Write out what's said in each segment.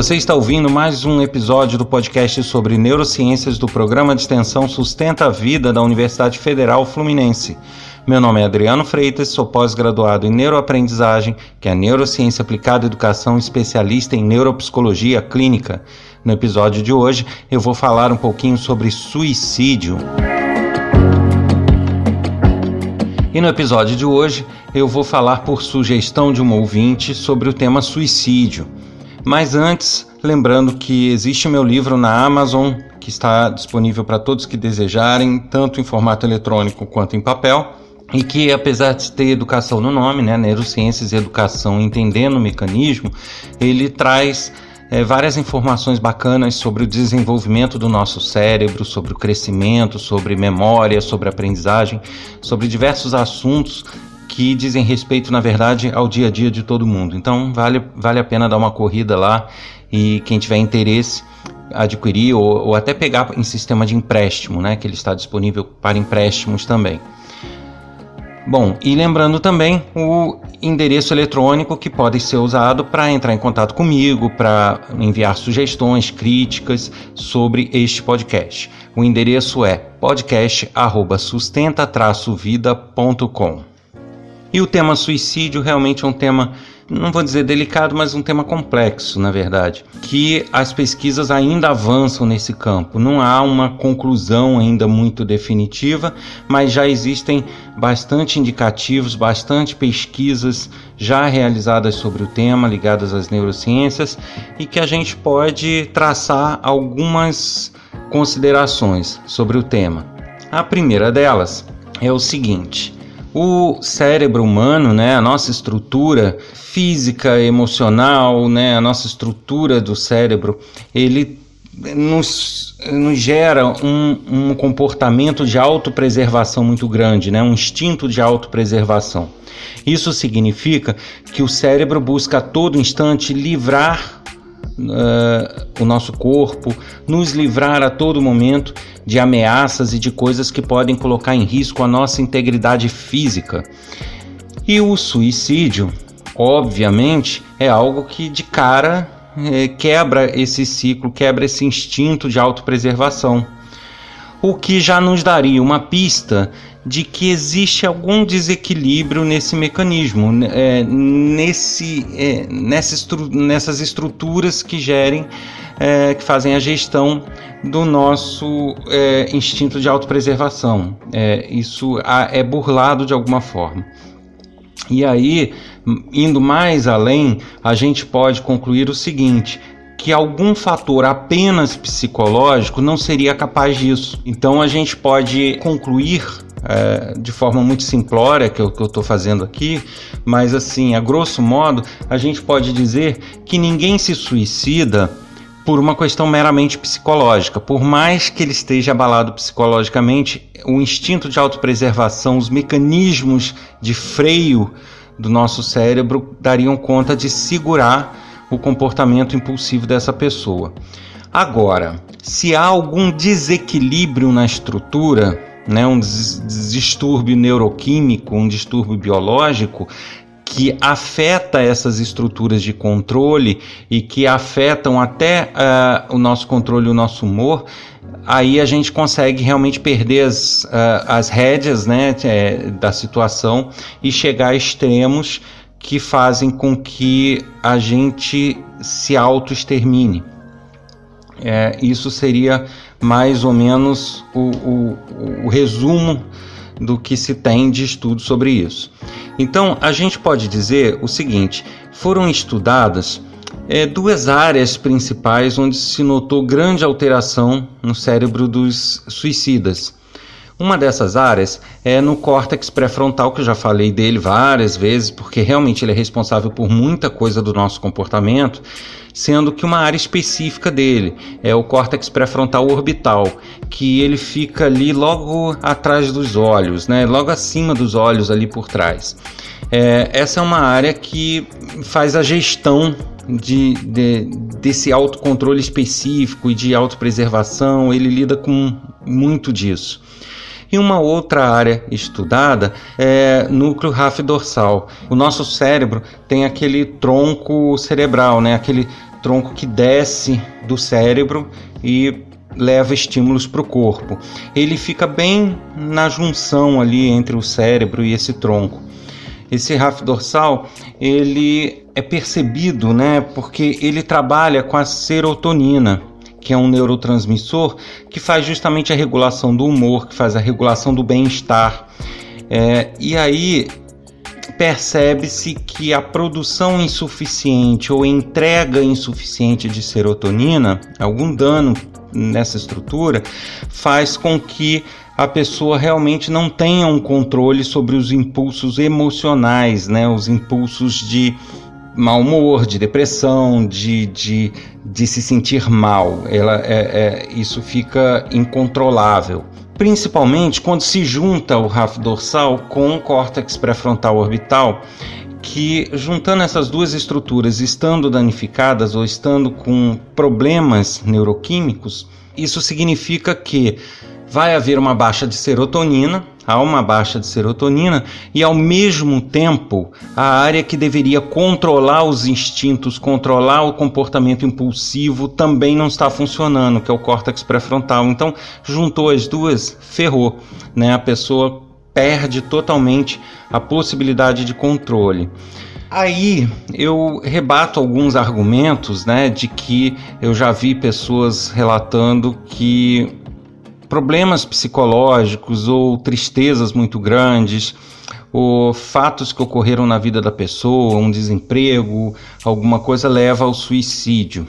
Você está ouvindo mais um episódio do podcast sobre neurociências do programa de extensão Sustenta a Vida da Universidade Federal Fluminense. Meu nome é Adriano Freitas, sou pós-graduado em neuroaprendizagem, que é neurociência aplicada à educação, especialista em neuropsicologia clínica. No episódio de hoje, eu vou falar um pouquinho sobre suicídio. E no episódio de hoje, eu vou falar por sugestão de um ouvinte sobre o tema suicídio. Mas antes, lembrando que existe meu livro na Amazon, que está disponível para todos que desejarem, tanto em formato eletrônico quanto em papel e que apesar de ter educação no nome, né, neurociências e educação entendendo o mecanismo, ele traz é, várias informações bacanas sobre o desenvolvimento do nosso cérebro, sobre o crescimento, sobre memória, sobre aprendizagem, sobre diversos assuntos que dizem respeito, na verdade, ao dia a dia de todo mundo. Então vale, vale a pena dar uma corrida lá e quem tiver interesse adquirir ou, ou até pegar em sistema de empréstimo, né, que ele está disponível para empréstimos também. Bom, e lembrando também o endereço eletrônico que pode ser usado para entrar em contato comigo, para enviar sugestões, críticas sobre este podcast. O endereço é podcast@sustenta-vida.com. E o tema suicídio realmente é um tema não vou dizer delicado, mas um tema complexo, na verdade, que as pesquisas ainda avançam nesse campo. Não há uma conclusão ainda muito definitiva, mas já existem bastante indicativos, bastante pesquisas já realizadas sobre o tema, ligadas às neurociências, e que a gente pode traçar algumas considerações sobre o tema. A primeira delas é o seguinte: o cérebro humano, né, a nossa estrutura física, emocional, né, a nossa estrutura do cérebro, ele nos, nos gera um, um comportamento de autopreservação muito grande, né, um instinto de autopreservação. Isso significa que o cérebro busca a todo instante livrar uh, o nosso corpo, nos livrar a todo momento de ameaças e de coisas que podem colocar em risco a nossa integridade física. E o suicídio, obviamente, é algo que de cara é, quebra esse ciclo, quebra esse instinto de autopreservação. O que já nos daria uma pista de que existe algum desequilíbrio nesse mecanismo, né, é, nesse, é, estru nessas estruturas que gerem, é, que fazem a gestão do nosso é, instinto de autopreservação. É, isso é burlado de alguma forma. E aí, indo mais além, a gente pode concluir o seguinte: que algum fator apenas psicológico não seria capaz disso. Então a gente pode concluir é, de forma muito simplória que eu estou fazendo aqui, mas assim, a grosso modo, a gente pode dizer que ninguém se suicida por uma questão meramente psicológica. Por mais que ele esteja abalado psicologicamente, o instinto de autopreservação, os mecanismos de freio do nosso cérebro dariam conta de segurar o comportamento impulsivo dessa pessoa. Agora, se há algum desequilíbrio na estrutura, né, um distúrbio neuroquímico, um distúrbio biológico que afeta essas estruturas de controle e que afetam até uh, o nosso controle, o nosso humor, aí a gente consegue realmente perder as, uh, as rédeas né, é, da situação e chegar a extremos que fazem com que a gente se auto-extermine. É, isso seria mais ou menos o, o, o resumo do que se tem de estudo sobre isso. Então, a gente pode dizer o seguinte: foram estudadas é, duas áreas principais onde se notou grande alteração no cérebro dos suicidas. Uma dessas áreas é no córtex pré-frontal, que eu já falei dele várias vezes, porque realmente ele é responsável por muita coisa do nosso comportamento, sendo que uma área específica dele é o córtex pré-frontal orbital, que ele fica ali logo atrás dos olhos, né? logo acima dos olhos ali por trás. É, essa é uma área que faz a gestão de, de, desse autocontrole específico e de autopreservação, ele lida com muito disso. E uma outra área estudada é núcleo dorsal. O nosso cérebro tem aquele tronco cerebral, né? aquele tronco que desce do cérebro e leva estímulos para o corpo. Ele fica bem na junção ali entre o cérebro e esse tronco. Esse RAF dorsal, ele é percebido, né, porque ele trabalha com a serotonina, que é um neurotransmissor que faz justamente a regulação do humor, que faz a regulação do bem-estar. É, e aí percebe-se que a produção insuficiente ou entrega insuficiente de serotonina, algum dano nessa estrutura, faz com que a pessoa realmente não tenha um controle sobre os impulsos emocionais, né? os impulsos de mau humor, de depressão, de, de, de se sentir mal. Ela, é, é, isso fica incontrolável. Principalmente quando se junta o RAF dorsal com o córtex pré-frontal orbital, que juntando essas duas estruturas, estando danificadas ou estando com problemas neuroquímicos, isso significa que vai haver uma baixa de serotonina, há uma baixa de serotonina e ao mesmo tempo a área que deveria controlar os instintos, controlar o comportamento impulsivo também não está funcionando, que é o córtex pré-frontal. Então, juntou as duas, ferrou, né? A pessoa perde totalmente a possibilidade de controle. Aí eu rebato alguns argumentos, né, de que eu já vi pessoas relatando que problemas psicológicos ou tristezas muito grandes, ou fatos que ocorreram na vida da pessoa, um desemprego, alguma coisa leva ao suicídio.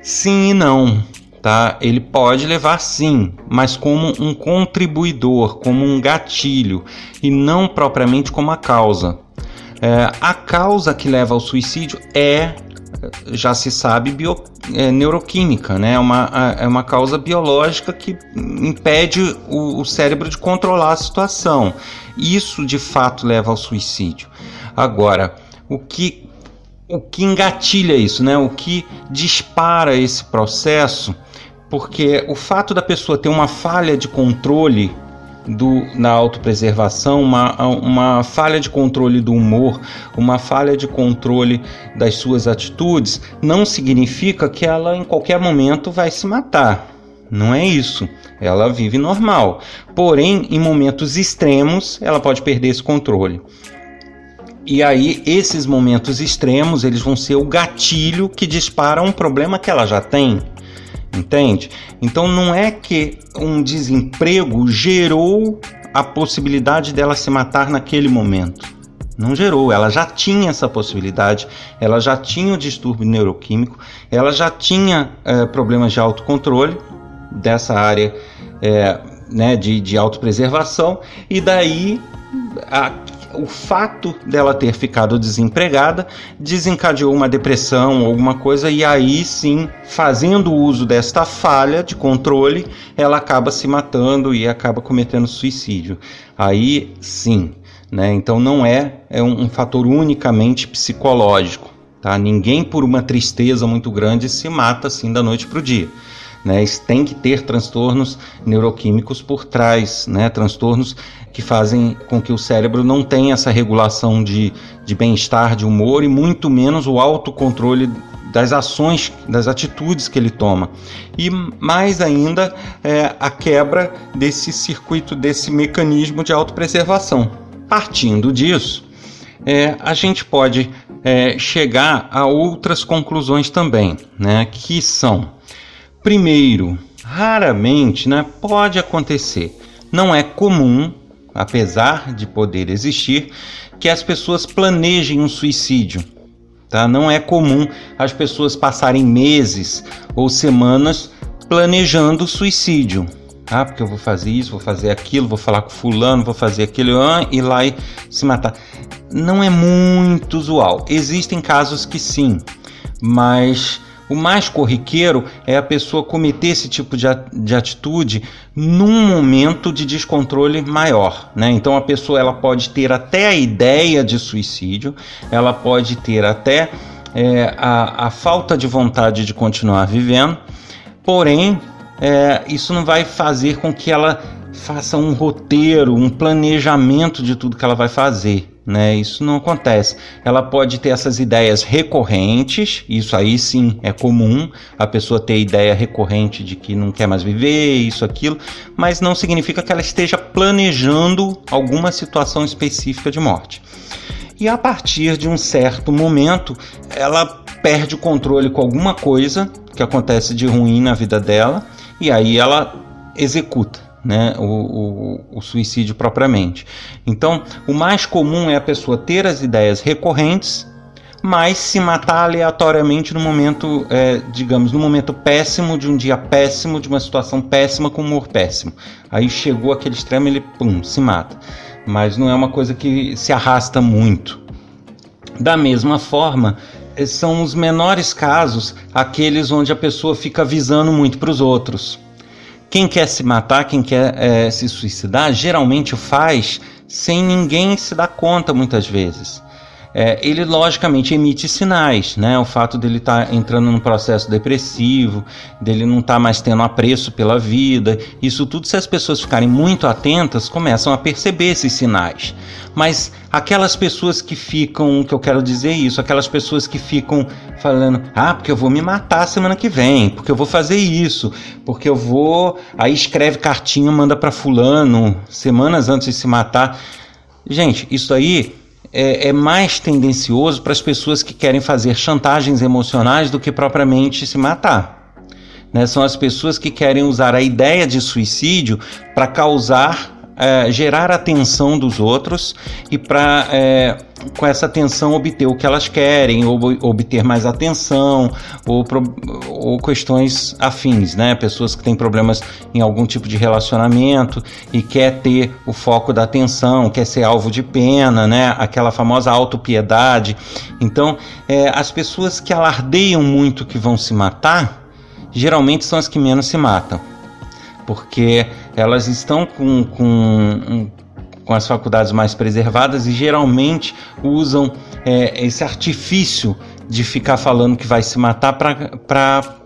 Sim e não, tá? Ele pode levar sim, mas como um contribuidor, como um gatilho e não propriamente como a causa. É, a causa que leva ao suicídio é já se sabe, bio, é, neuroquímica, né? É uma, é uma causa biológica que impede o, o cérebro de controlar a situação. Isso de fato leva ao suicídio. Agora, o que, o que engatilha isso, né? O que dispara esse processo? Porque o fato da pessoa ter uma falha de controle do, na autopreservação, uma, uma falha de controle do humor, uma falha de controle das suas atitudes, não significa que ela em qualquer momento vai se matar. Não é isso. Ela vive normal. Porém, em momentos extremos, ela pode perder esse controle. E aí, esses momentos extremos, eles vão ser o gatilho que dispara um problema que ela já tem. Entende? Então não é que um desemprego gerou a possibilidade dela se matar naquele momento. Não gerou, ela já tinha essa possibilidade, ela já tinha o distúrbio neuroquímico, ela já tinha é, problemas de autocontrole dessa área é, né, de, de autopreservação, e daí a, o fato dela ter ficado desempregada desencadeou uma depressão alguma coisa, e aí sim, fazendo uso desta falha de controle, ela acaba se matando e acaba cometendo suicídio. Aí sim, né? Então não é, é um, um fator unicamente psicológico. Tá? Ninguém por uma tristeza muito grande se mata assim da noite para o dia. Né? Tem que ter transtornos neuroquímicos por trás, né? transtornos que fazem com que o cérebro não tenha essa regulação de, de bem-estar, de humor e muito menos o autocontrole das ações, das atitudes que ele toma. E mais ainda é, a quebra desse circuito, desse mecanismo de autopreservação. Partindo disso, é, a gente pode é, chegar a outras conclusões também, né, que são Primeiro, raramente, né, pode acontecer, não é comum, apesar de poder existir, que as pessoas planejem um suicídio. Tá? Não é comum as pessoas passarem meses ou semanas planejando suicídio. Ah, porque eu vou fazer isso, vou fazer aquilo, vou falar com fulano, vou fazer aquilo, e lá e se matar. Não é muito usual. Existem casos que sim, mas o mais corriqueiro é a pessoa cometer esse tipo de, de atitude num momento de descontrole maior. Né? Então a pessoa ela pode ter até a ideia de suicídio, ela pode ter até é, a, a falta de vontade de continuar vivendo, porém é, isso não vai fazer com que ela faça um roteiro, um planejamento de tudo que ela vai fazer. Né? Isso não acontece. Ela pode ter essas ideias recorrentes, isso aí sim é comum, a pessoa ter ideia recorrente de que não quer mais viver, isso, aquilo, mas não significa que ela esteja planejando alguma situação específica de morte. E a partir de um certo momento, ela perde o controle com alguma coisa que acontece de ruim na vida dela, e aí ela executa né, o, o, o, suicídio propriamente. Então, o mais comum é a pessoa ter as ideias recorrentes, mas se matar aleatoriamente no momento, é, digamos, no momento péssimo, de um dia péssimo, de uma situação péssima, com humor péssimo. Aí chegou aquele extremo, ele pum, se mata. Mas não é uma coisa que se arrasta muito. Da mesma forma, são os menores casos aqueles onde a pessoa fica avisando muito para os outros. Quem quer se matar, quem quer é, se suicidar, geralmente o faz sem ninguém se dar conta muitas vezes. É, ele logicamente emite sinais, né? O fato dele estar tá entrando num processo depressivo, dele não estar tá mais tendo apreço pela vida, isso tudo, se as pessoas ficarem muito atentas, começam a perceber esses sinais. Mas aquelas pessoas que ficam, que eu quero dizer isso, aquelas pessoas que ficam falando, ah, porque eu vou me matar semana que vem, porque eu vou fazer isso, porque eu vou, aí escreve cartinha, manda para fulano semanas antes de se matar. Gente, isso aí é, é mais tendencioso para as pessoas que querem fazer chantagens emocionais do que propriamente se matar. Né? São as pessoas que querem usar a ideia de suicídio para causar é, gerar atenção dos outros e para é, com essa atenção obter o que elas querem, ou obter mais atenção, ou, ou questões afins, né? Pessoas que têm problemas em algum tipo de relacionamento e quer ter o foco da atenção, quer ser alvo de pena, né? Aquela famosa autopiedade. Então, é, as pessoas que alardeiam muito que vão se matar, geralmente são as que menos se matam porque elas estão com, com, com as faculdades mais preservadas e geralmente usam é, esse artifício de ficar falando que vai se matar para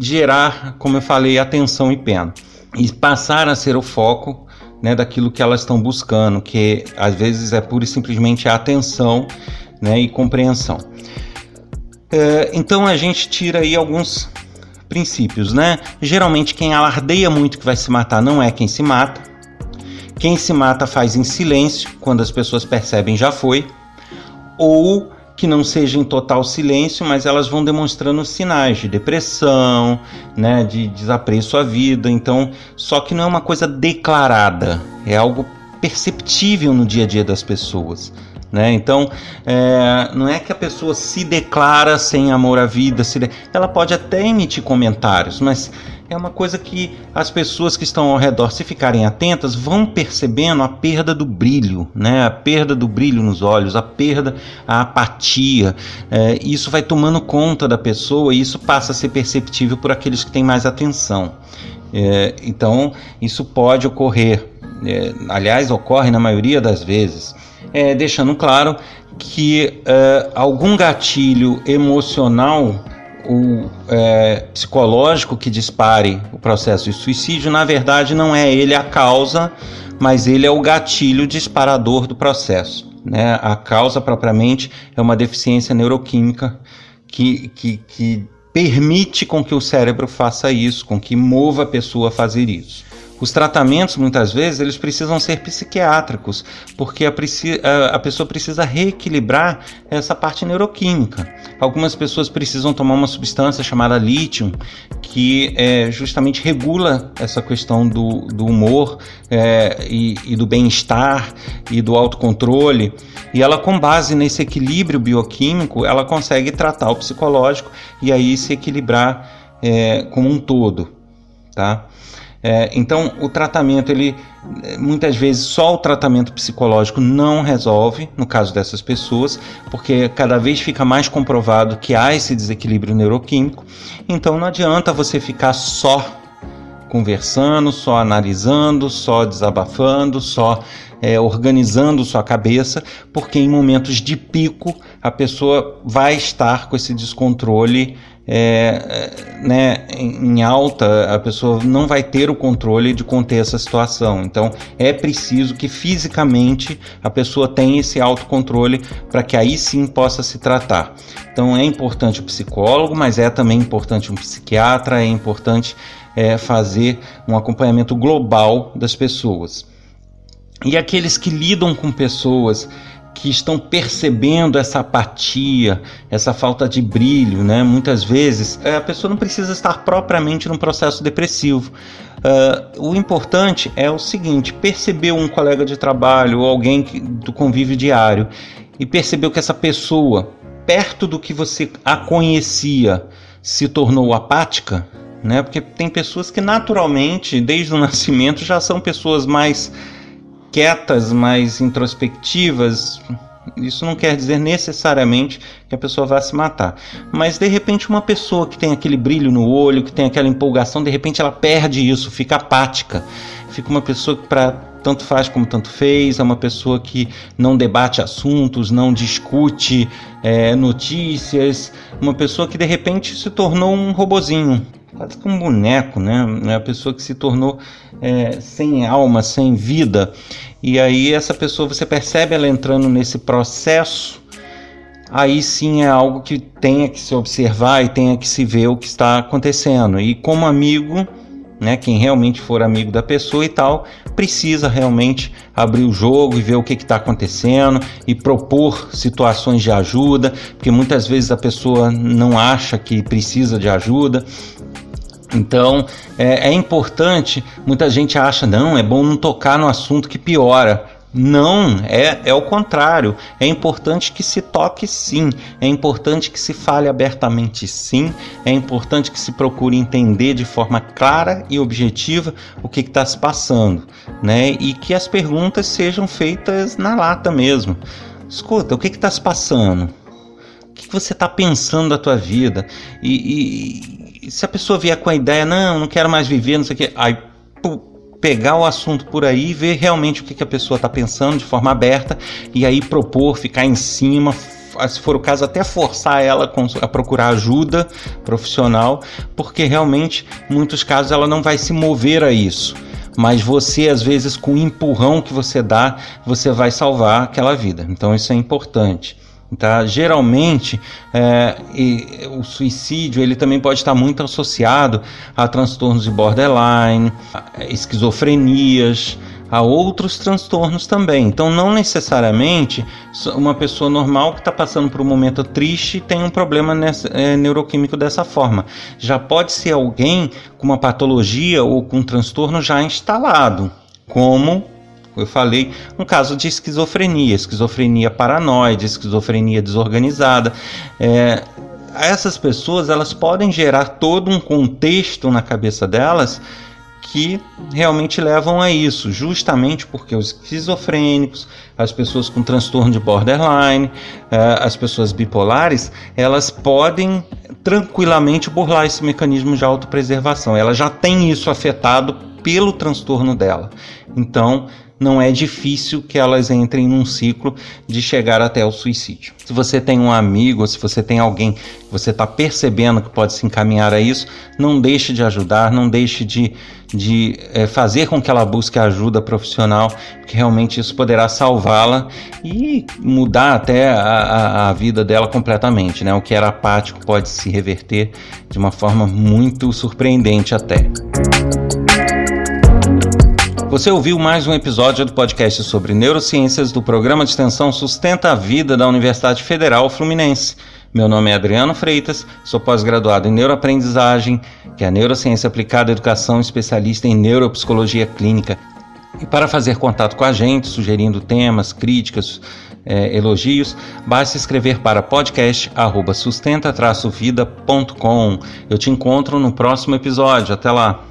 gerar, como eu falei, atenção e pena. E passar a ser o foco né, daquilo que elas estão buscando, que às vezes é pura e simplesmente a atenção né, e compreensão. É, então a gente tira aí alguns princípios, né? Geralmente quem alardeia muito que vai se matar não é quem se mata. Quem se mata faz em silêncio, quando as pessoas percebem já foi, ou que não seja em total silêncio, mas elas vão demonstrando sinais de depressão, né, de desapreço à vida. Então, só que não é uma coisa declarada, é algo perceptível no dia a dia das pessoas. Né? Então, é, não é que a pessoa se declara sem amor à vida, de... ela pode até emitir comentários, mas é uma coisa que as pessoas que estão ao redor, se ficarem atentas, vão percebendo a perda do brilho, né? a perda do brilho nos olhos, a perda, a apatia. É, isso vai tomando conta da pessoa e isso passa a ser perceptível por aqueles que têm mais atenção. É, então, isso pode ocorrer, é, aliás, ocorre na maioria das vezes é, deixando claro que é, algum gatilho emocional ou é, psicológico que dispare o processo de suicídio, na verdade, não é ele a causa, mas ele é o gatilho disparador do processo. Né? A causa, propriamente, é uma deficiência neuroquímica que, que, que permite com que o cérebro faça isso, com que mova a pessoa a fazer isso. Os tratamentos, muitas vezes, eles precisam ser psiquiátricos, porque a, a, pessoa precisa reequilibrar essa parte neuroquímica. Algumas pessoas precisam tomar uma substância chamada lítio, que é, justamente regula essa questão do, do humor é, e, e do bem-estar e do autocontrole. E ela, com base nesse equilíbrio bioquímico, ela consegue tratar o psicológico e aí se equilibrar é, como um todo, tá? É, então, o tratamento, ele muitas vezes só o tratamento psicológico não resolve no caso dessas pessoas, porque cada vez fica mais comprovado que há esse desequilíbrio neuroquímico. Então, não adianta você ficar só conversando, só analisando, só desabafando, só é, organizando sua cabeça, porque em momentos de pico a pessoa vai estar com esse descontrole é, né, em alta, a pessoa não vai ter o controle de conter essa situação. Então é preciso que fisicamente a pessoa tenha esse autocontrole para que aí sim possa se tratar. Então é importante o psicólogo, mas é também importante um psiquiatra, é importante é, fazer um acompanhamento global das pessoas. E aqueles que lidam com pessoas que estão percebendo essa apatia, essa falta de brilho, né? Muitas vezes é, a pessoa não precisa estar propriamente num processo depressivo. Uh, o importante é o seguinte: perceber um colega de trabalho ou alguém que, do convívio diário e percebeu que essa pessoa, perto do que você a conhecia, se tornou apática, né? Porque tem pessoas que naturalmente, desde o nascimento, já são pessoas mais quietas, mais introspectivas, isso não quer dizer necessariamente que a pessoa vá se matar. Mas de repente uma pessoa que tem aquele brilho no olho, que tem aquela empolgação, de repente ela perde isso, fica apática. Fica uma pessoa que para tanto faz como tanto fez, é uma pessoa que não debate assuntos, não discute é, notícias, uma pessoa que de repente se tornou um robozinho, quase que um boneco, né? É a pessoa que se tornou é, sem alma, sem vida. E aí essa pessoa você percebe ela entrando nesse processo. Aí sim é algo que tenha que se observar e tenha que se ver o que está acontecendo. E como amigo, né, quem realmente for amigo da pessoa e tal, precisa realmente abrir o jogo e ver o que está acontecendo e propor situações de ajuda, porque muitas vezes a pessoa não acha que precisa de ajuda então é, é, importante, muita gente acha, não, é bom não tocar no assunto que piora. Não, é, é o contrário. É importante que se toque sim, é importante que se fale abertamente sim, é importante que se procure entender de forma clara e objetiva o que está se passando, né? E que as perguntas sejam feitas na lata mesmo. Escuta, o que está se passando? O que, que você está pensando da tua vida? e, e se a pessoa vier com a ideia, não, não quero mais viver, não sei o que, aí pegar o assunto por aí, ver realmente o que, que a pessoa está pensando de forma aberta e aí propor, ficar em cima, se for o caso, até forçar ela a procurar ajuda profissional, porque realmente, em muitos casos, ela não vai se mover a isso. Mas você, às vezes, com o empurrão que você dá, você vai salvar aquela vida. Então, isso é importante. Tá? Geralmente, é, o suicídio ele também pode estar muito associado a transtornos de borderline, a esquizofrenias, a outros transtornos também. Então, não necessariamente uma pessoa normal que está passando por um momento triste tem um problema nessa, é, neuroquímico dessa forma. Já pode ser alguém com uma patologia ou com um transtorno já instalado, como eu falei, um caso de esquizofrenia, esquizofrenia paranoide, esquizofrenia desorganizada. É, essas pessoas elas podem gerar todo um contexto na cabeça delas que realmente levam a isso, justamente porque os esquizofrênicos, as pessoas com transtorno de borderline, é, as pessoas bipolares, elas podem tranquilamente burlar esse mecanismo de autopreservação. Ela já tem isso afetado pelo transtorno dela. Então, não é difícil que elas entrem num ciclo de chegar até o suicídio. Se você tem um amigo, se você tem alguém que você está percebendo que pode se encaminhar a isso, não deixe de ajudar, não deixe de, de é, fazer com que ela busque ajuda profissional, porque realmente isso poderá salvá-la e mudar até a, a, a vida dela completamente. Né? O que era apático pode se reverter de uma forma muito surpreendente até. Você ouviu mais um episódio do podcast sobre neurociências do programa de extensão Sustenta a Vida da Universidade Federal Fluminense. Meu nome é Adriano Freitas, sou pós-graduado em neuroaprendizagem, que é a neurociência aplicada à educação, especialista em neuropsicologia clínica. E para fazer contato com a gente, sugerindo temas, críticas, eh, elogios, basta escrever para podcast@sustenta-vida.com. Eu te encontro no próximo episódio. Até lá.